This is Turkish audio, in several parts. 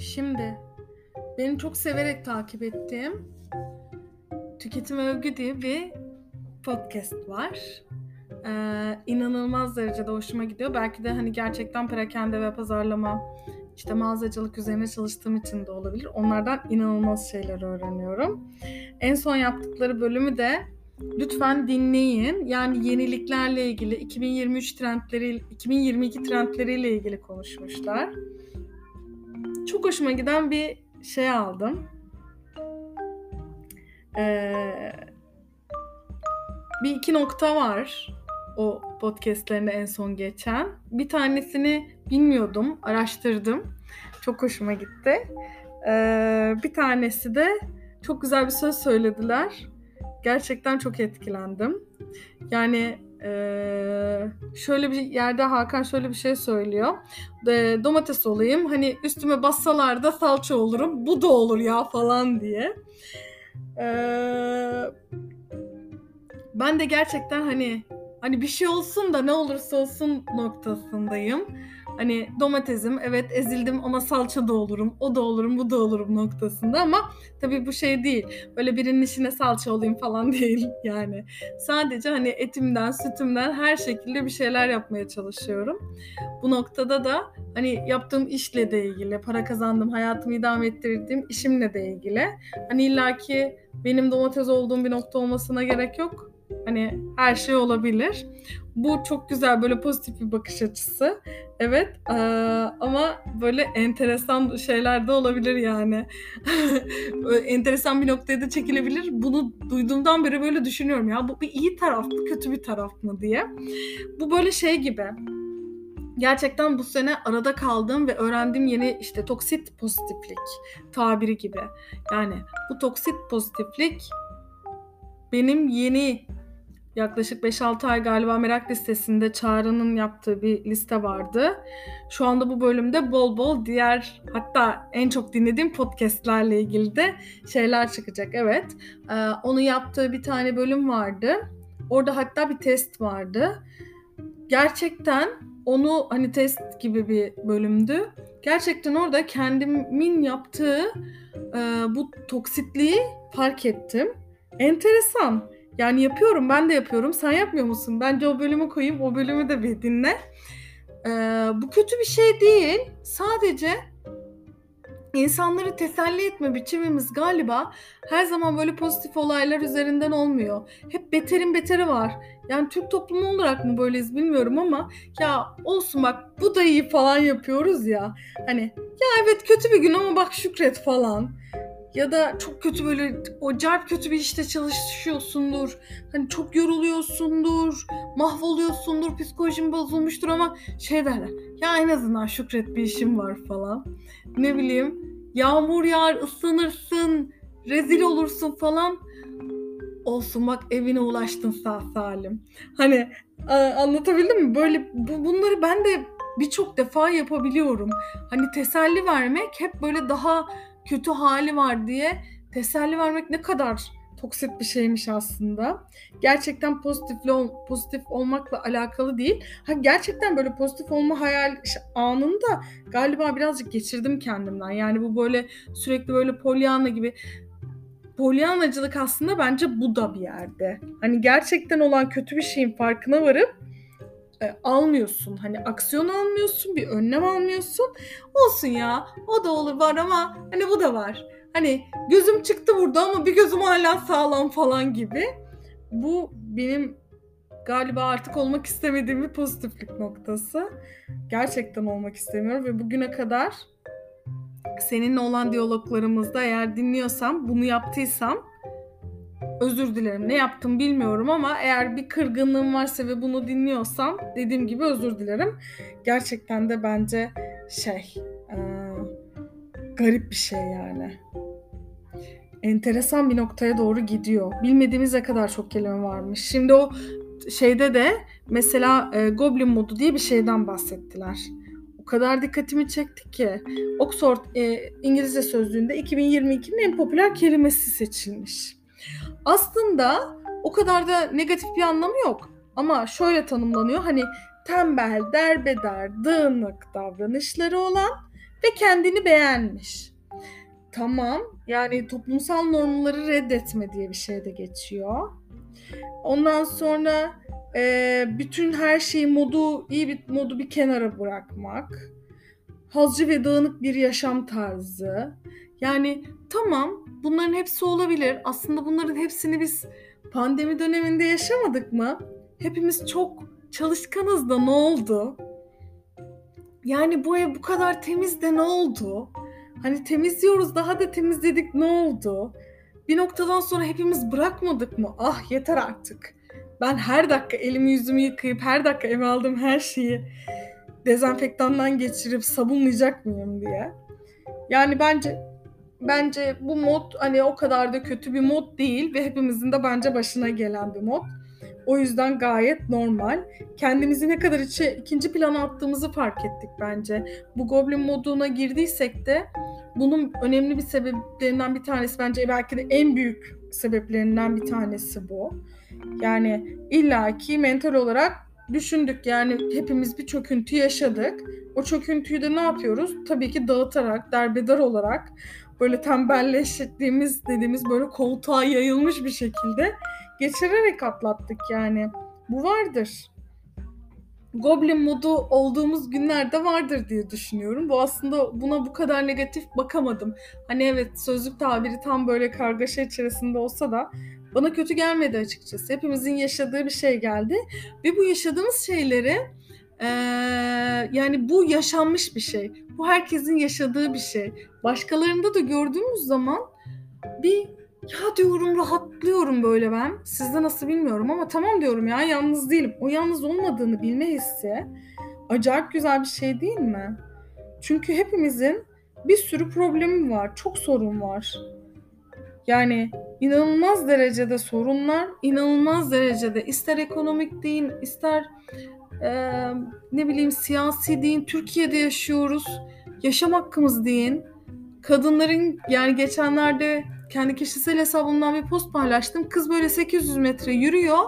Şimdi benim çok severek takip ettiğim Tüketim Övgü diye bir podcast var. Ee, inanılmaz derecede hoşuma gidiyor. Belki de hani gerçekten perakende ve pazarlama işte mağazacılık üzerine çalıştığım için de olabilir. Onlardan inanılmaz şeyler öğreniyorum. En son yaptıkları bölümü de lütfen dinleyin. Yani yeniliklerle ilgili 2023 trendleri 2022 trendleriyle ilgili konuşmuşlar. Çok hoşuma giden bir şey aldım. Ee, bir iki nokta var o podcastlerinde en son geçen. Bir tanesini bilmiyordum, araştırdım. Çok hoşuma gitti. Ee, bir tanesi de çok güzel bir söz söylediler. Gerçekten çok etkilendim. Yani ee, şöyle bir yerde Hakan şöyle bir şey söylüyor. E, domates olayım hani üstüme bassalar da salça olurum. Bu da olur ya falan diye. Ee, ben de gerçekten hani hani bir şey olsun da ne olursa olsun noktasındayım. Hani domatesim evet ezildim ama salça da olurum, o da olurum, bu da olurum noktasında ama tabii bu şey değil. Böyle birinin işine salça olayım falan değil yani. Sadece hani etimden, sütümden her şekilde bir şeyler yapmaya çalışıyorum. Bu noktada da hani yaptığım işle de ilgili, para kazandım, hayatımı idame ettirdiğim işimle de ilgili. Hani illaki benim domates olduğum bir nokta olmasına gerek yok. Hani her şey olabilir. Bu çok güzel böyle pozitif bir bakış açısı. Evet ama böyle enteresan şeyler de olabilir yani. enteresan bir noktaya da çekilebilir. Bunu duyduğumdan beri böyle düşünüyorum ya bu bir iyi taraf mı kötü bir taraf mı diye. Bu böyle şey gibi gerçekten bu sene arada kaldığım ve öğrendiğim yeni işte toksit pozitiflik tabiri gibi. Yani bu toksit pozitiflik benim yeni yaklaşık 5-6 ay galiba merak listesinde Çağrı'nın yaptığı bir liste vardı. Şu anda bu bölümde bol bol diğer hatta en çok dinlediğim podcastlerle ilgili de şeyler çıkacak. Evet. Ee, onu yaptığı bir tane bölüm vardı. Orada hatta bir test vardı. Gerçekten onu hani test gibi bir bölümdü. Gerçekten orada kendimin yaptığı e, bu toksitliği fark ettim. Enteresan. Yani yapıyorum ben de yapıyorum. Sen yapmıyor musun? Bence o bölümü koyayım. O bölümü de bir dinle. Ee, bu kötü bir şey değil. Sadece insanları teselli etme biçimimiz galiba her zaman böyle pozitif olaylar üzerinden olmuyor. Hep beterin beteri var. Yani Türk toplumu olarak mı böyleyiz bilmiyorum ama ya olsun bak bu da iyi falan yapıyoruz ya. Hani ya evet kötü bir gün ama bak şükret falan. Ya da çok kötü böyle o acayip kötü bir işte çalışıyorsundur. Hani çok yoruluyorsundur, mahvoluyorsundur, psikolojin bozulmuştur ama şey derler. Ya en azından şükret bir işim var falan. Ne bileyim yağmur yağar ıslanırsın, rezil olursun falan. Olsun bak evine ulaştın sağ salim. Hani anlatabildim mi? Böyle bu, bunları ben de birçok defa yapabiliyorum. Hani teselli vermek hep böyle daha kötü hali var diye teselli vermek ne kadar toksit bir şeymiş aslında. Gerçekten pozitifli ol, pozitif olmakla alakalı değil. Ha gerçekten böyle pozitif olma hayal anında galiba birazcık geçirdim kendimden. Yani bu böyle sürekli böyle Pollyanna gibi Polyanacılık aslında bence bu da bir yerde. Hani gerçekten olan kötü bir şeyin farkına varıp e, almıyorsun. Hani aksiyon almıyorsun, bir önlem almıyorsun. Olsun ya, o da olur var ama hani bu da var. Hani gözüm çıktı burada ama bir gözüm hala sağlam falan gibi. Bu benim galiba artık olmak istemediğim bir pozitiflik noktası. Gerçekten olmak istemiyorum ve bugüne kadar seninle olan diyaloglarımızda eğer dinliyorsam, bunu yaptıysam özür dilerim. Ne yaptım bilmiyorum ama eğer bir kırgınlığım varsa ve bunu dinliyorsam dediğim gibi özür dilerim. Gerçekten de bence şey e, garip bir şey yani. Enteresan bir noktaya doğru gidiyor. Bilmediğimiz kadar çok kelime varmış. Şimdi o şeyde de mesela e, Goblin modu diye bir şeyden bahsettiler. O kadar dikkatimi çekti ki Oxford e, İngilizce sözlüğünde 2022'nin en popüler kelimesi seçilmiş. Aslında o kadar da negatif bir anlamı yok. Ama şöyle tanımlanıyor hani tembel, derbeder, dağınık davranışları olan ve kendini beğenmiş. Tamam yani toplumsal normları reddetme diye bir şey de geçiyor. Ondan sonra e, bütün her şeyi modu iyi bir modu bir kenara bırakmak. Hazcı ve dağınık bir yaşam tarzı. Yani tamam bunların hepsi olabilir. Aslında bunların hepsini biz pandemi döneminde yaşamadık mı? Hepimiz çok çalışkanız da ne oldu? Yani bu ev bu kadar temiz de ne oldu? Hani temizliyoruz daha da temizledik ne oldu? Bir noktadan sonra hepimiz bırakmadık mı? Ah yeter artık. Ben her dakika elimi yüzümü yıkayıp her dakika eve aldığım her şeyi dezenfektandan geçirip sabunlayacak mıyım diye. Yani bence bence bu mod hani o kadar da kötü bir mod değil ve hepimizin de bence başına gelen bir mod. O yüzden gayet normal. Kendimizi ne kadar içe, ikinci plana attığımızı fark ettik bence. Bu Goblin moduna girdiysek de bunun önemli bir sebeplerinden bir tanesi bence belki de en büyük sebeplerinden bir tanesi bu. Yani illaki mental olarak düşündük yani hepimiz bir çöküntü yaşadık. O çöküntüyü de ne yapıyoruz? Tabii ki dağıtarak, derbeder olarak böyle tembelleştiğimiz dediğimiz böyle koltuğa yayılmış bir şekilde geçirerek atlattık yani. Bu vardır. Goblin modu olduğumuz günlerde vardır diye düşünüyorum. Bu aslında buna bu kadar negatif bakamadım. Hani evet sözlük tabiri tam böyle kargaşa içerisinde olsa da bana kötü gelmedi açıkçası. Hepimizin yaşadığı bir şey geldi. Ve bu yaşadığımız şeyleri ee, yani bu yaşanmış bir şey. Bu herkesin yaşadığı bir şey. Başkalarında da gördüğümüz zaman bir ya diyorum rahatlıyorum böyle ben. Sizde nasıl bilmiyorum ama tamam diyorum ya yalnız değilim. O yalnız olmadığını bilme hissi acayip güzel bir şey değil mi? Çünkü hepimizin bir sürü problemi var. Çok sorun var. Yani inanılmaz derecede sorunlar, inanılmaz derecede ister ekonomik deyin, ister e, ne bileyim siyasi deyin, Türkiye'de yaşıyoruz, yaşam hakkımız deyin. Kadınların yani geçenlerde kendi kişisel hesabımdan bir post paylaştım. Kız böyle 800 metre yürüyor.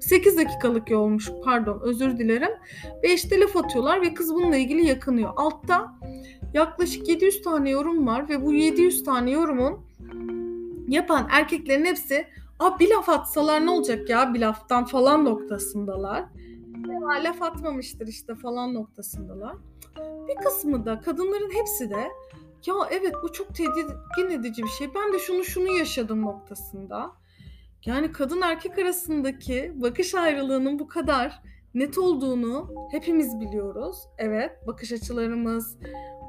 8 dakikalık yolmuş pardon özür dilerim. Ve işte laf atıyorlar ve kız bununla ilgili yakınıyor. Altta yaklaşık 700 tane yorum var ve bu 700 tane yorumun yapan erkeklerin hepsi Aa, bir laf atsalar ne olacak ya bir laftan falan noktasındalar. Ya, laf atmamıştır işte falan noktasındalar. Bir kısmı da kadınların hepsi de ya evet bu çok tedirgin edici bir şey. Ben de şunu şunu yaşadım noktasında. Yani kadın erkek arasındaki bakış ayrılığının bu kadar net olduğunu hepimiz biliyoruz. Evet, bakış açılarımız,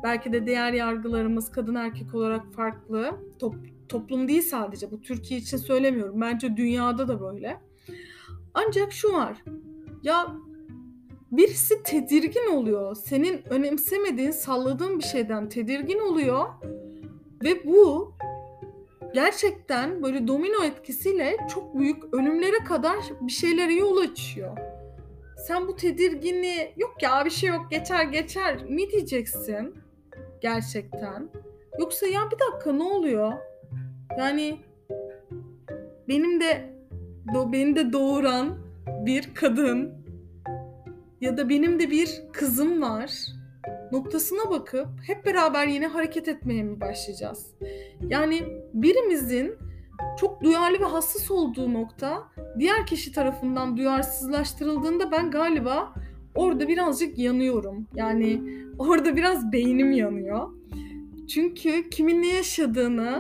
belki de değer yargılarımız kadın erkek olarak farklı. Top, toplum değil sadece bu Türkiye için söylemiyorum. Bence dünyada da böyle. Ancak şu var. Ya birisi tedirgin oluyor. Senin önemsemediğin, salladığın bir şeyden tedirgin oluyor. Ve bu gerçekten böyle domino etkisiyle çok büyük ölümlere kadar bir şeylere yol açıyor. Sen bu tedirginliği yok ya bir şey yok geçer geçer mi diyeceksin gerçekten? Yoksa ya bir dakika ne oluyor? Yani benim de do, beni de doğuran bir kadın ya da benim de bir kızım var noktasına bakıp hep beraber yine hareket etmeye mi başlayacağız? Yani birimizin çok duyarlı ve hassas olduğu nokta diğer kişi tarafından duyarsızlaştırıldığında ben galiba orada birazcık yanıyorum. Yani orada biraz beynim yanıyor. Çünkü kimin ne yaşadığını,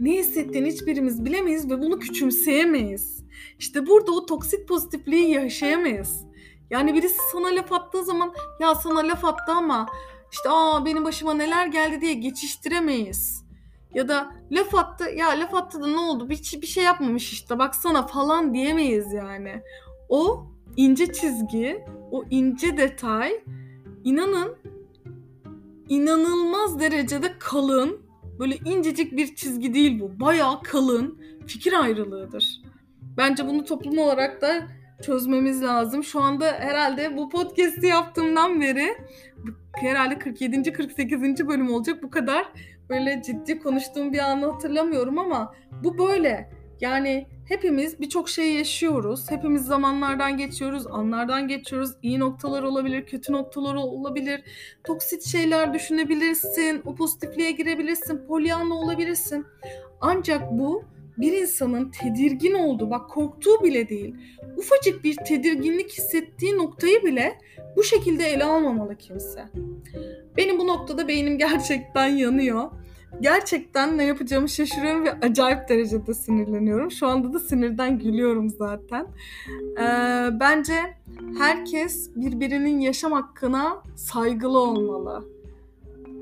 ne hissettiğini hiçbirimiz bilemeyiz ve bunu küçümseyemeyiz. İşte burada o toksik pozitifliği yaşayamayız. Yani birisi sana laf attığı zaman ya sana laf attı ama işte aa benim başıma neler geldi diye geçiştiremeyiz. Ya da laf attı ya laf attı da ne oldu bir, bir şey yapmamış işte baksana falan diyemeyiz yani. O ince çizgi, o ince detay inanın inanılmaz derecede kalın böyle incecik bir çizgi değil bu. Bayağı kalın fikir ayrılığıdır. Bence bunu toplum olarak da çözmemiz lazım. Şu anda herhalde bu podcast'i yaptığımdan beri herhalde 47. 48. bölüm olacak. Bu kadar böyle ciddi konuştuğum bir anı hatırlamıyorum ama bu böyle. Yani hepimiz birçok şey yaşıyoruz. Hepimiz zamanlardan geçiyoruz, anlardan geçiyoruz. İyi noktalar olabilir, kötü noktalar olabilir. Toksit şeyler düşünebilirsin, o pozitifliğe girebilirsin, polyanla olabilirsin. Ancak bu bir insanın tedirgin olduğu, bak korktuğu bile değil, ufacık bir tedirginlik hissettiği noktayı bile bu şekilde ele almamalı kimse. Benim bu noktada beynim gerçekten yanıyor. Gerçekten ne yapacağımı şaşırıyorum ve acayip derecede sinirleniyorum. Şu anda da sinirden gülüyorum zaten. Ee, bence herkes birbirinin yaşam hakkına saygılı olmalı.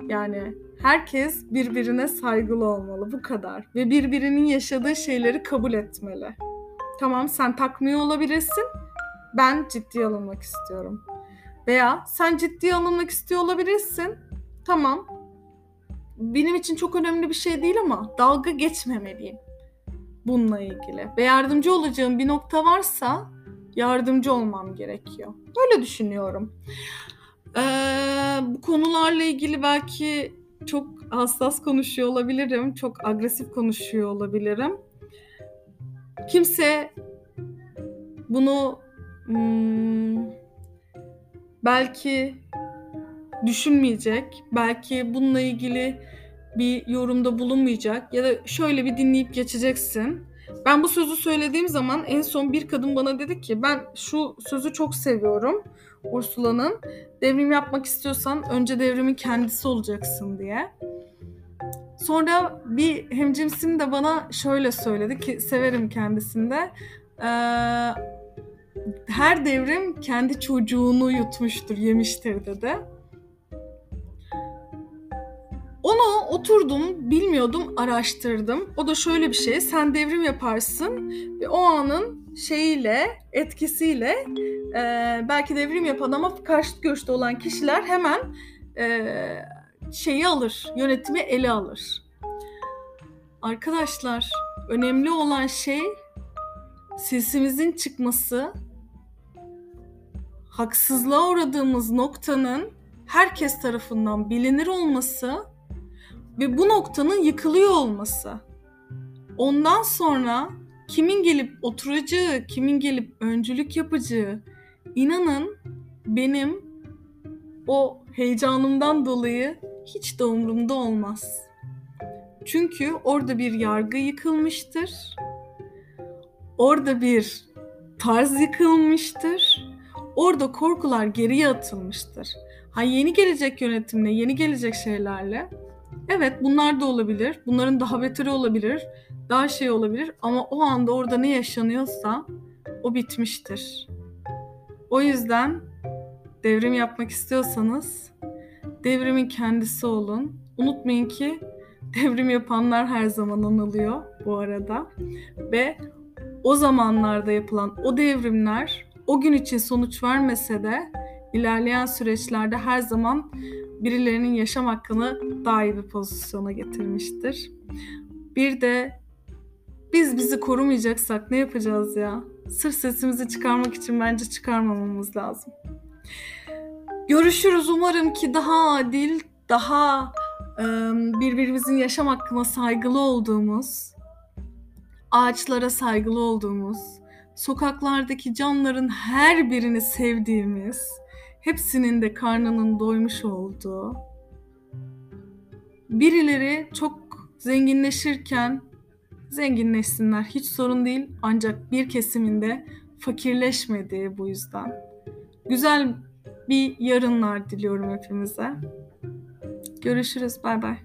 Yani herkes birbirine saygılı olmalı bu kadar ve birbirinin yaşadığı şeyleri kabul etmeli. Tamam sen takmıyor olabilirsin. Ben ciddiye alınmak istiyorum. Veya sen ciddiye alınmak istiyor olabilirsin. Tamam. Benim için çok önemli bir şey değil ama dalga geçmemeliyim bununla ilgili. Ve yardımcı olacağım bir nokta varsa yardımcı olmam gerekiyor. Böyle düşünüyorum. Ee, bu konularla ilgili belki çok hassas konuşuyor olabilirim, çok agresif konuşuyor olabilirim. Kimse bunu hmm, belki düşünmeyecek, belki bununla ilgili bir yorumda bulunmayacak ya da şöyle bir dinleyip geçeceksin. Ben bu sözü söylediğim zaman en son bir kadın bana dedi ki ben şu sözü çok seviyorum Ursula'nın. Devrim yapmak istiyorsan önce devrimin kendisi olacaksın diye. Sonra bir hemcimsim de bana şöyle söyledi ki severim kendisinde. Ee, her devrim kendi çocuğunu yutmuştur, yemiştir dedi. Onu oturdum, bilmiyordum, araştırdım. O da şöyle bir şey, sen devrim yaparsın ve o anın şeyiyle, etkisiyle e, belki devrim yapan ama karşıt görüşte olan kişiler hemen e, şeyi alır, yönetimi ele alır. Arkadaşlar, önemli olan şey sesimizin çıkması, haksızlığa uğradığımız noktanın herkes tarafından bilinir olması ve bu noktanın yıkılıyor olması. Ondan sonra kimin gelip oturacağı, kimin gelip öncülük yapacağı inanın benim o heyecanımdan dolayı hiç de umurumda olmaz. Çünkü orada bir yargı yıkılmıştır. Orada bir tarz yıkılmıştır. Orada korkular geriye atılmıştır. Ha yeni gelecek yönetimle, yeni gelecek şeylerle Evet bunlar da olabilir. Bunların daha beteri olabilir. Daha şey olabilir. Ama o anda orada ne yaşanıyorsa o bitmiştir. O yüzden devrim yapmak istiyorsanız devrimin kendisi olun. Unutmayın ki devrim yapanlar her zaman anılıyor bu arada. Ve o zamanlarda yapılan o devrimler o gün için sonuç vermese de ilerleyen süreçlerde her zaman birilerinin yaşam hakkını daha iyi bir pozisyona getirmiştir. Bir de biz bizi korumayacaksak ne yapacağız ya? Sırf sesimizi çıkarmak için bence çıkarmamamız lazım. Görüşürüz umarım ki daha adil, daha birbirimizin yaşam hakkına saygılı olduğumuz, ağaçlara saygılı olduğumuz, sokaklardaki canların her birini sevdiğimiz, hepsinin de karnının doymuş olduğu, birileri çok zenginleşirken zenginleşsinler hiç sorun değil ancak bir kesiminde fakirleşmediği bu yüzden. Güzel bir yarınlar diliyorum hepimize. Görüşürüz bay bay.